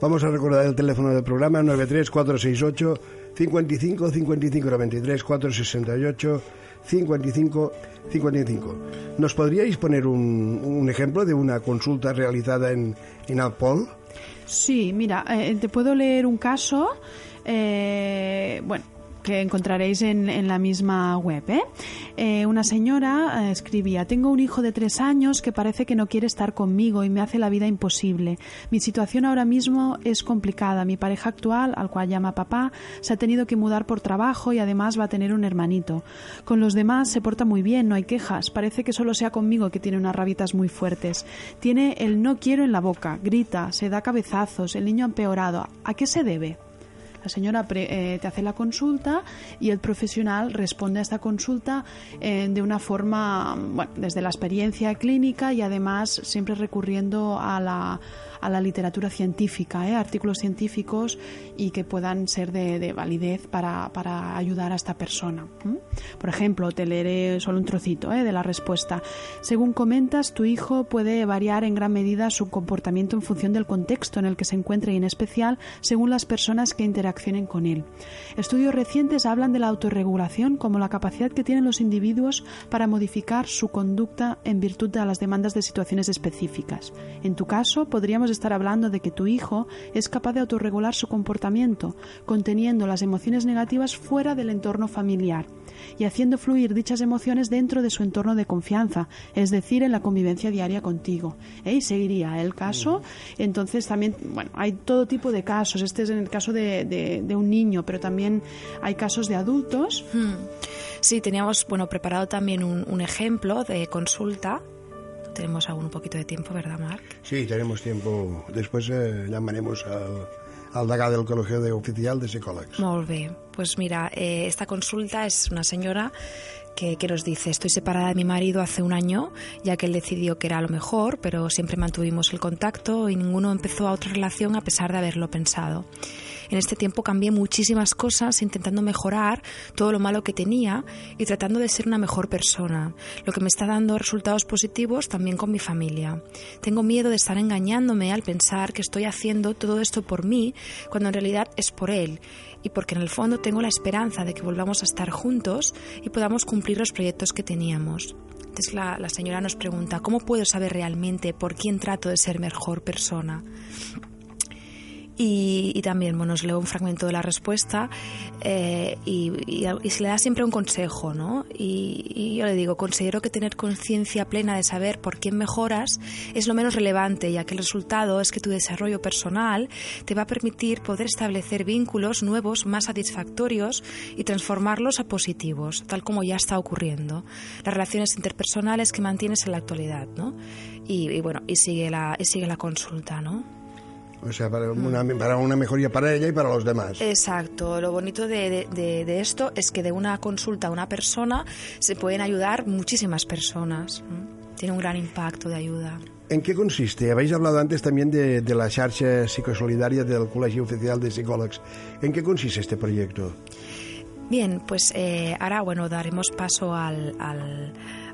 Vamos a recordar el teléfono del programa 93468 55 55 93 468 55 55. ¿Nos podríais poner un, un ejemplo de una consulta realizada en, en Apple? Sí, mira, eh, te puedo leer un caso. Eh, bueno, que encontraréis en, la misma web. ¿eh? Eh, una señora eh, escribía, tengo un hijo de tres años que parece que no quiere estar conmigo y me hace la vida imposible. Mi situación ahora mismo es complicada. Mi pareja actual, al cual llama papá, se ha tenido que mudar por trabajo y además va a tener un hermanito. Con los demás se porta muy bien, no hay quejas. Parece que solo sea conmigo que tiene unas rabitas muy fuertes. Tiene el no quiero en la boca, grita, se da cabezazos, el niño ha empeorado. ¿A qué se debe? La señora eh, te hace la consulta y el profesional responde a esta consulta eh, de una forma, bueno, desde la experiencia clínica y además siempre recurriendo a la a la literatura científica, ¿eh? artículos científicos y que puedan ser de, validez para, para, ayudar a esta persona. Por ejemplo, te leeré solo un trocito ¿eh? de la respuesta. Según comentas, tu hijo puede variar en gran medida su comportamiento en función del contexto en el que se encuentre y en especial según las personas que interaccionen con él. Estudios recientes hablan de la autorregulación como la capacidad que tienen los individuos para modificar su conducta en virtud de las demandas de situaciones específicas. En tu caso, podríamos estar hablando de que tu hijo es capaz de autorregular su comportamiento, conteniendo las emociones negativas fuera del entorno familiar y haciendo fluir dichas emociones dentro de su entorno de confianza, es decir, en la convivencia diaria contigo. ¿Eh? Y seguiría el caso. Entonces también, bueno, hay todo tipo de casos. Este es en el caso de, un niño, pero también hay casos de adultos. Hmm. Sí, teníamos, bueno, preparado también un, un ejemplo de consulta tenemos aún un poquito de tiempo, ¿verdad, Marc? Sí, tenemos tiempo. Después eh, llamaremos al, al degà del Colegio de Oficial de Psicòlegs. Molt bé. Pues mira, eh, esta consulta es una señora que, que, nos dice, estoy separada de mi marido hace un año, ya que él decidió que era lo mejor, pero siempre mantuvimos el contacto y ninguno empezó a otra relación a pesar de haberlo pensado. En este tiempo cambié muchísimas cosas intentando mejorar todo lo malo que tenía y tratando de ser una mejor persona, lo que me está dando resultados positivos también con mi familia. Tengo miedo de estar engañándome al pensar que estoy haciendo todo esto por mí cuando en realidad es por él y porque en el fondo tengo la esperanza de que volvamos a estar juntos y podamos cumplir los proyectos que teníamos. Entonces la, la señora nos pregunta, ¿cómo puedo saber realmente por quién trato de ser mejor persona? Y, también bueno, os leo un fragmento de la respuesta eh, y, se le da siempre un consejo, ¿no? Y, yo le digo, considero que tener conciencia plena de saber por quién mejoras es lo menos relevante, ya que el resultado es que tu desarrollo personal te va a permitir poder establecer vínculos nuevos más satisfactorios y transformarlos a positivos, tal como ya está ocurriendo. Las relaciones interpersonales que mantienes en la actualidad, ¿no? Y, bueno, y sigue la, y sigue la consulta, ¿no? O sea, para una, mm. para una mejoría para ella y para los demás. Exacto. Lo bonito de, de, de, esto es que de una consulta a una persona se pueden ayudar muchísimas personas. Tiene un gran impacto de ayuda. ¿En qué consiste? Habéis hablado antes también de, de la xarxa psicosolidaria del Colegio Oficial de Psicólogos. ¿En qué consiste este proyecto? Bien, pues eh, ahora bueno daremos paso al, al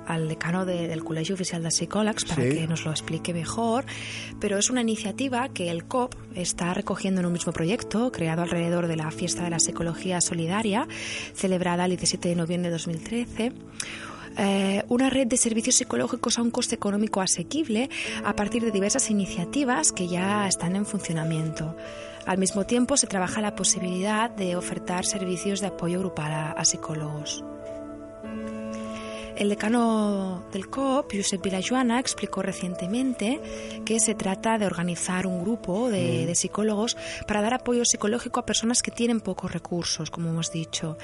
al decano de, del Colegio Oficial de Psicòlegs para sí. que nos lo explique mejor, pero es una iniciativa que el COP está recogiendo en un mismo proyecto creado alrededor de la Fiesta de la Psicología Solidaria, celebrada el 17 de noviembre de 2013 eh, una red de servicios psicológicos a un coste económico asequible a partir de diversas iniciativas que ya están en funcionamiento. Al mismo tiempo, se trabaja la posibilidad de ofertar servicios de apoyo grupal a, a psicólogos. El decano del COP, Josep Vilajuana, explicó recientemente que se trata de organizar un grupo de, mm. de, psicólogos para dar apoyo psicológico a personas que tienen pocos recursos, como hemos dicho.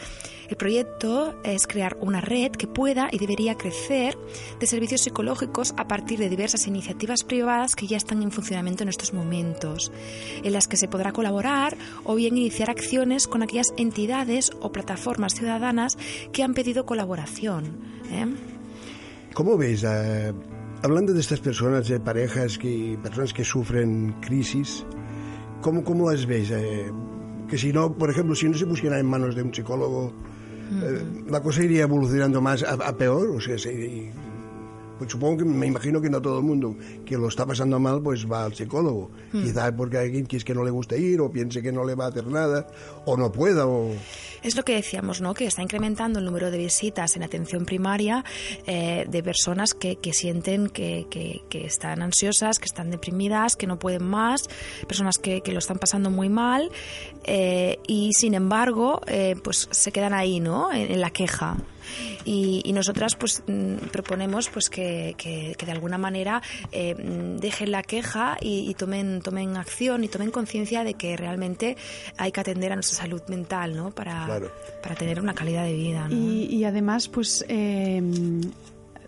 El proyecto es crear una red que pueda y debería crecer de servicios psicológicos a partir de diversas iniciativas privadas que ya están en funcionamiento en estos momentos, en las que se podrá colaborar o bien iniciar acciones con aquellas entidades o plataformas ciudadanas que han pedido colaboración. ¿eh? ¿Cómo ves? Uh, hablando de estas personas, de parejas, que, personas que sufren crisis, ¿cómo, cómo las ves? Eh, que si no, por ejemplo, si no se pusiera en manos de un psicólogo, uh -huh. eh, la cosa iría evolucionando más a, a peor, o sea, se, pues supongo que me imagino que no todo el mundo que lo está pasando mal pues va al psicólogo. Mm. Quizás porque hay alguien que es que no le gusta ir o piense que no le va a hacer nada o no pueda o... Es lo que decíamos, ¿no? Que está incrementando el número de visitas en atención primaria eh, de personas que, que sienten que, que, están ansiosas, que están deprimidas, que no pueden más, personas que, lo están pasando muy mal eh, y sin embargo eh, pues se quedan ahí, ¿no? En, la queja. Y, y, nosotras pues mm, proponemos pues que, que, que de alguna manera eh, dejen la queja y, y, tomen, tomen acción y tomen conciencia de que realmente hay que atender a nuestra salud mental, ¿no? Para, claro. para tener una calidad de vida. ¿no? Y, y además, pues eh,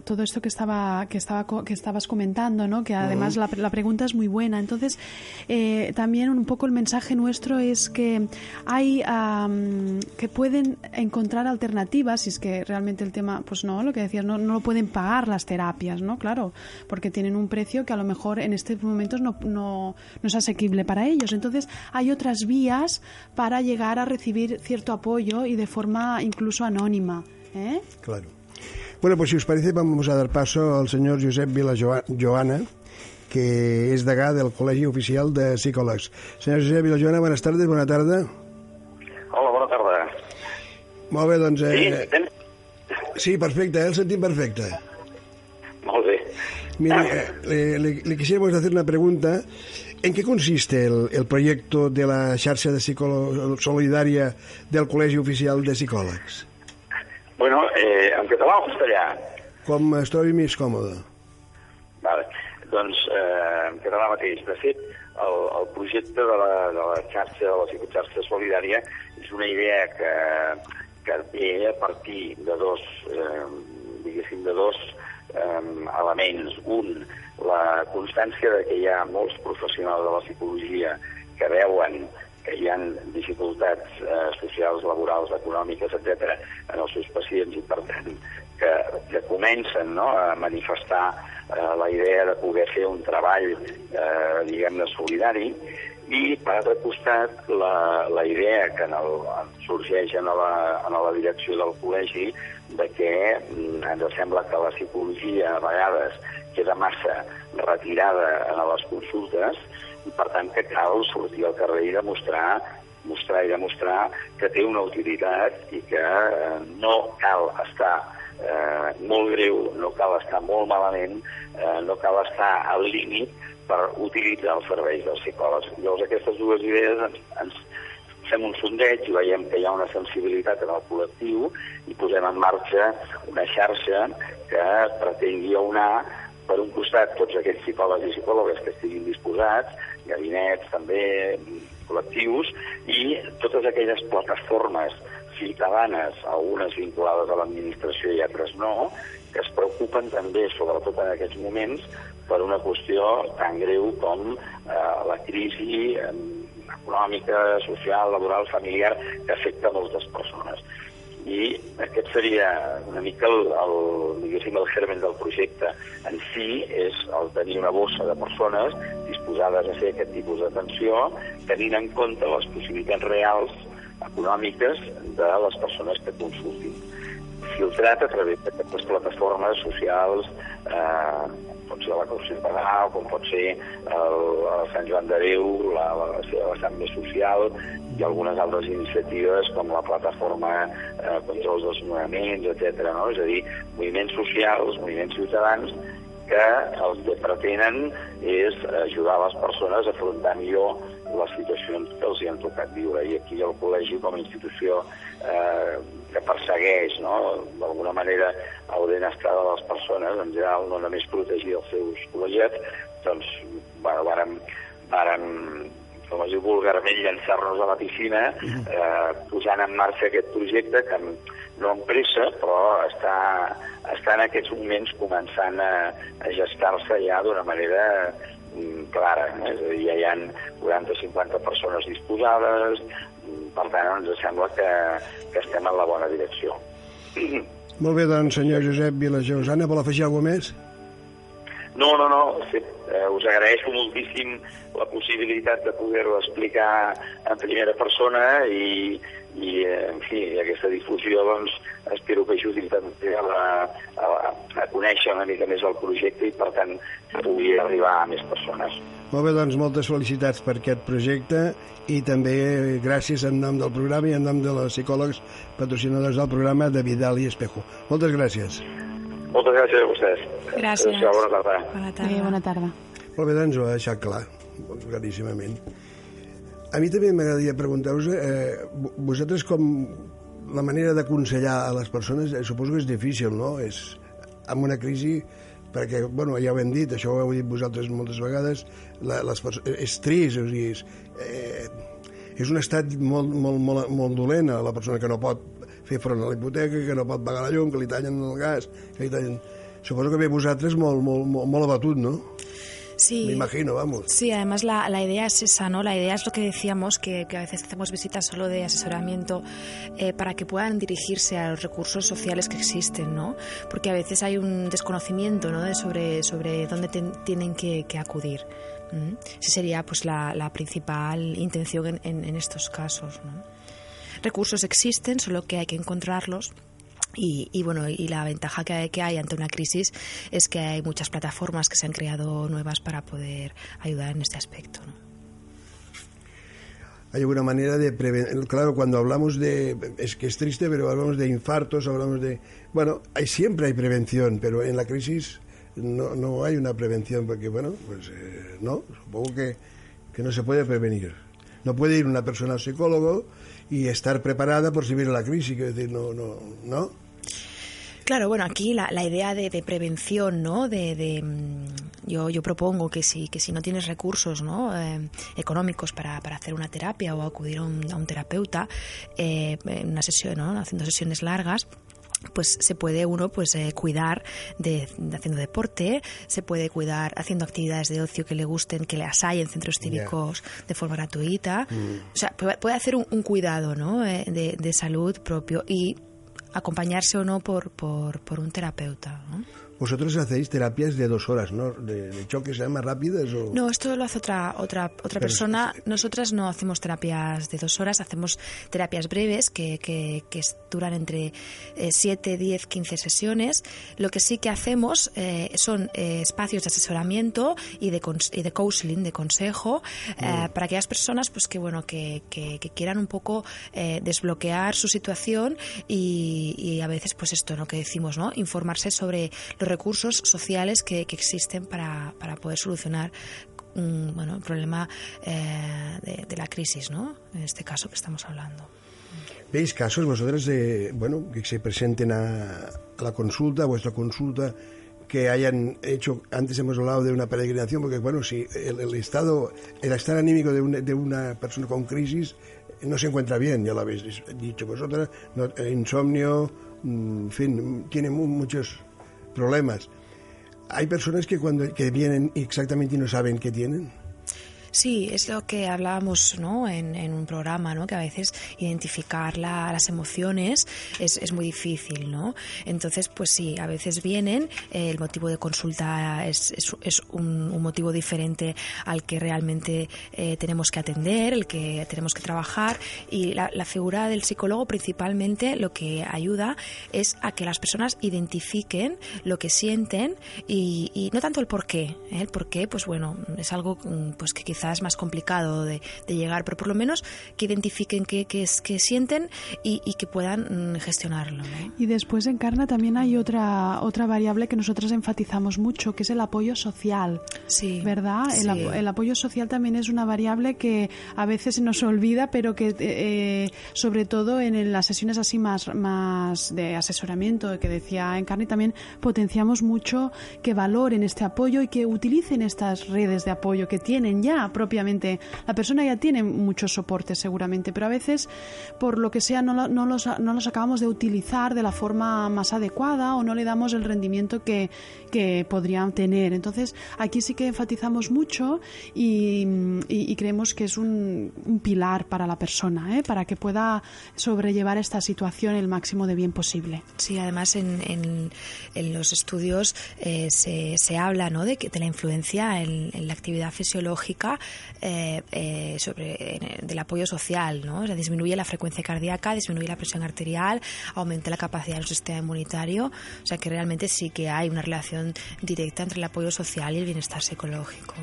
todo esto que estaba que estaba que estabas comentando, ¿no? Que además uh -huh. la, la, pregunta es muy buena. Entonces, eh, también un poco el mensaje nuestro es que hay um, que pueden encontrar alternativas, si es que realmente el tema, pues no, lo que decías, no, no lo pueden pagar las terapias, ¿no? Claro, porque tienen un precio que a lo mejor en estos momentos no, no, no es asequible para ellos. Entonces, hay otras vías para llegar a recibir cierto apoyo y de forma incluso anónima. ¿eh? Claro. Bueno, pues si os parece vamos a dar paso al señor Josep Vila Joana, que és degà del Col·legi Oficial de Psicòlegs. Senyor Josep Vila Joana, buenas tardes, bona tarda. Hola, bona tarda. Molt bé, doncs... Eh... Sí, sí, perfecte, eh? el sentim perfecte. Molt bé. Mire, eh, le, le, le quisiéramos hacer una pregunta. ¿En qué consiste el, el proyecto de la xarxa de solidaria del Col·legi Oficial de Psicòlegs? Bueno, eh, en català o castellà? Com es trobi més còmode. Vale. Doncs eh, en català mateix. De fet, el, el projecte de la, de la xarxa, de la psicoxarxa solidària, és una idea que, que ve a partir de dos, eh, diguéssim, de dos eh, elements. Un, la constància de que hi ha molts professionals de la psicologia que veuen que hi ha dificultats eh, socials, laborals, econòmiques, etc en els seus pacients i, per tant, que, que comencen no, a manifestar eh, la idea de poder fer un treball, eh, diguem-ne, solidari, i, per altre costat, la, la idea que en el, sorgeix en la, en la direcció del col·legi de que mm, ens sembla que la psicologia a vegades queda massa retirada en les consultes per tant que cal sortir al carrer i demostrar mostrar i demostrar que té una utilitat i que eh, no cal estar eh, molt greu, no cal estar molt malament, eh, no cal estar al límit per utilitzar els serveis dels psicòlegs. Llavors aquestes dues idees ens, ens fem un sondeig i veiem que hi ha una sensibilitat en el col·lectiu i posem en marxa una xarxa que pretengui aunar per un costat tots aquells psicòlegs i psicòlogues que estiguin disposats, gabinets també, col·lectius, i totes aquelles plataformes ciutadanes, algunes vinculades a l'administració i altres no, que es preocupen també, sobretot en aquests moments, per una qüestió tan greu com eh, la crisi eh, econòmica, social, laboral, familiar, que afecta moltes persones. I aquest seria una mica el, el, el germen del projecte. En si és el tenir una bossa de persones disposades a fer aquest tipus d'atenció, tenint en compte les possibilitats reals econòmiques de les persones que consultin filtrat a través d'aquestes plataformes socials, eh, pot ser la Cruz Ciutadà, com pot ser el Sant Joan de Déu, la, la, seva vessant més social, i algunes altres iniciatives com la plataforma eh, contra els desnonaments, etc. No? És a dir, moviments socials, moviments ciutadans, que el que pretenen és ajudar les persones a afrontar millor les situacions que els hi han tocat viure. I aquí el col·legi, com a institució eh, que persegueix no? d'alguna manera el benestar de les persones, en general no només protegir els seus col·legiats, doncs bueno, vàrem, vàrem com es diu vulgarment, llançar-nos a la piscina, eh, posant en marxa aquest projecte que no amb pressa, però està, està en aquests moments començant a, a gestar-se ja d'una manera mm, clara. Eh? És a dir, ja hi ha 40-50 persones disposades, mm, per tant, ens sembla que, que estem en la bona direcció. Molt bé, doncs, senyor Josep Vilajeusana, vol afegir alguna més? No, no, no, sí, eh, us agraeixo moltíssim la possibilitat de poder-ho explicar en primera persona i, i eh, en fi, aquesta difusió doncs, espero que ajudi també a, a, a conèixer una mica més el projecte i per tant que pugui arribar a més persones. Molt bé, doncs moltes felicitats per aquest projecte i també gràcies en nom del programa i en nom de les psicòlegs patrocinadors del programa de Vidal i Espejo. Moltes gràcies. Moltes gràcies a vostès. Gràcies. Adéu, bona tarda. Bona tarda. Bé, bona tarda. Molt bé, doncs ho ha deixat clar, claríssimament. A mi també m'agradaria preguntar-vos, eh, vosaltres com la manera d'aconsellar a les persones, eh, suposo que és difícil, no? És amb una crisi perquè, bueno, ja ho hem dit, això ho heu dit vosaltres moltes vegades, la, les és trist, o sigui, és, eh, és un estat molt, molt, molt, molt dolent a la persona que no pot fer front a la hipoteca, que no pot pagar la llum, que li tallen el gas, que li tallen... Suposo que ve vosaltres molt, molt, molt, molt abatut, ¿no? Sí. Me imagino, vamos. Sí, además la, la, idea es esa, ¿no? La idea es lo que decíamos, que, que a veces hacemos visitas solo de asesoramiento eh, para que puedan dirigirse a los recursos sociales que existen, ¿no? Porque a veces hay un desconocimiento, ¿no? De sobre, sobre dónde ten, tienen que, que acudir. ¿Mm? Esa sería pues la, la principal intención en, en, en estos casos, ¿no? Recursos existen, solo que hay que encontrarlos. Y, y, bueno, y la ventaja que hay, que hay ante una crisis es que hay muchas plataformas que se han creado nuevas para poder ayudar en este aspecto. ¿no? Hay alguna manera de prevenir. Claro, cuando hablamos de. Es que es triste, pero hablamos de infartos, hablamos de. Bueno, hay, siempre hay prevención, pero en la crisis no, no hay una prevención, porque, bueno, pues eh, no, supongo que, que no se puede prevenir. No puede ir una persona al psicólogo y estar preparada por si viene la crisis, que decir, no, no, no. Claro, bueno, aquí la, la idea de, de, prevención, ¿no? De, de, mm, yo, yo propongo que si, que si no tienes recursos ¿no? Eh, económicos para, para, hacer una terapia o acudir a un, a un terapeuta eh, en una sesión, ¿no? haciendo sesiones largas, pues se puede uno pues eh, cuidar de, de, haciendo deporte, se puede cuidar haciendo actividades de ocio que le gusten, que las hay en centros cívicos yeah. de forma gratuita. Mm. O sea, puede, puede hacer un, un cuidado ¿no? Eh, de, de, salud propio y acompañarse o no por, por, por un terapeuta. ¿no? Vosotros hacéis terapias de dos horas, ¿no? De, de choque, ¿se llama rápidas o...? No, esto lo hace otra otra otra persona. Es, Nosotras no hacemos terapias de dos horas, hacemos terapias breves que, que, que duran entre eh, 7, 10, 15 sesiones. Lo que sí que hacemos eh, son eh, espacios de asesoramiento y de, y de counseling, de consejo, mm. para aquellas personas pues que, bueno, que, que, que quieran un poco eh, desbloquear su situación y, y, a veces pues esto, ¿no? Que decimos, ¿no? Informarse sobre los recursos sociales que, que existen para, para, poder solucionar un, bueno, el problema eh, de, de, la crisis, ¿no? En este caso que estamos hablando. ¿Veis casos vosotros de, bueno, que se presenten a, a la consulta, a vuestra consulta, que hayan hecho, antes hemos hablado de una peregrinación, porque bueno, si el, el estado, el estar anímico de, un, de una persona con crisis no se encuentra bien, ya lo habéis dicho vosotras, no, insomnio, en fin, tiene muchos problemas. hay personas que cuando que vienen exactamente y no saben qué tienen. Sí, es lo que hablábamos ¿no? en, un programa, ¿no? que a veces identificar las emociones es, muy difícil. ¿no? Entonces, pues sí, a veces vienen, eh, el motivo de consulta es, es, un, motivo diferente al que realmente eh, tenemos que atender, el que tenemos que trabajar y la, figura del psicólogo principalmente lo que ayuda es a que las personas identifiquen lo que sienten y, no tanto el por qué. ¿eh? El por qué, pues bueno, es algo mm, pues que quizás es más complicado de, llegar, pero por lo menos que identifiquen qué, es, que sienten y, que puedan mm, gestionarlo. Y después en Carna también hay otra, otra variable que nosotros enfatizamos mucho, que es el apoyo social. Sí. ¿Verdad? El, apoyo social también es una variable que a veces se nos olvida, pero que eh, sobre todo en, las sesiones así más, más de asesoramiento que decía Encarni también potenciamos mucho que valoren este apoyo y que utilicen estas redes de apoyo que tienen ya propiamente. La persona ya tiene muchos soportes seguramente, pero a veces, por lo que sea, no, no, los, no los acabamos de utilizar de la forma más adecuada o no le damos el rendimiento que, que podrían tener. Entonces, aquí sí que enfatizamos mucho y, creemos que es un, pilar para la persona, ¿eh? para que pueda sobrellevar esta situación el máximo de bien posible. Sí, además en, en, los estudios eh, se, se, habla ¿no? de, que, de la influencia en, en la actividad fisiológica eh, eh, sobre del apoyo social, ¿no? O sea, disminuye la frecuencia cardíaca, disminuye la presión arterial, aumenta la capacidad del sistema inmunitario, o sea que realmente sí que hay una relación directa entre el apoyo social y el bienestar psicológico.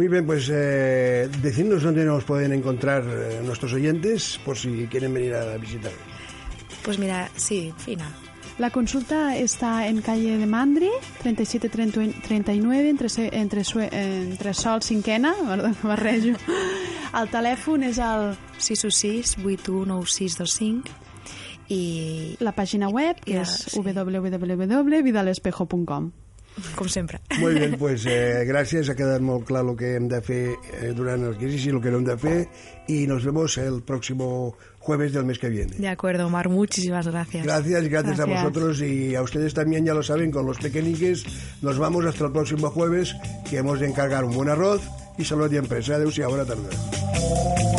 Muy bien, pues eh, decidnos dónde nos pueden encontrar eh, nuestros oyentes por si quieren venir a visitar. Pues mira, sí, fina. La consulta está en calle de Mandri, 3739, entre, entre, entre Sol Cinquena, barrejo. El telèfon és el 616 819625 i la pàgina web és sí. www.vidalespejo.com com sempre. Muy bien, pues eh, gracias. Ha quedado molt clar lo que hem de fer eh, durant el crisis y lo que no hem de fer y nos vemos el próximo jueves del mes que viene. De acuerdo, Omar, muchísimas gracias. Gracias, gracias, gracias. a vosotros y a ustedes también, ya lo saben, con los pequeñiques. Nos vamos hasta el próximo jueves, que hemos de encargar un buen arroz y salud y empresa. Adiós y buena tarde.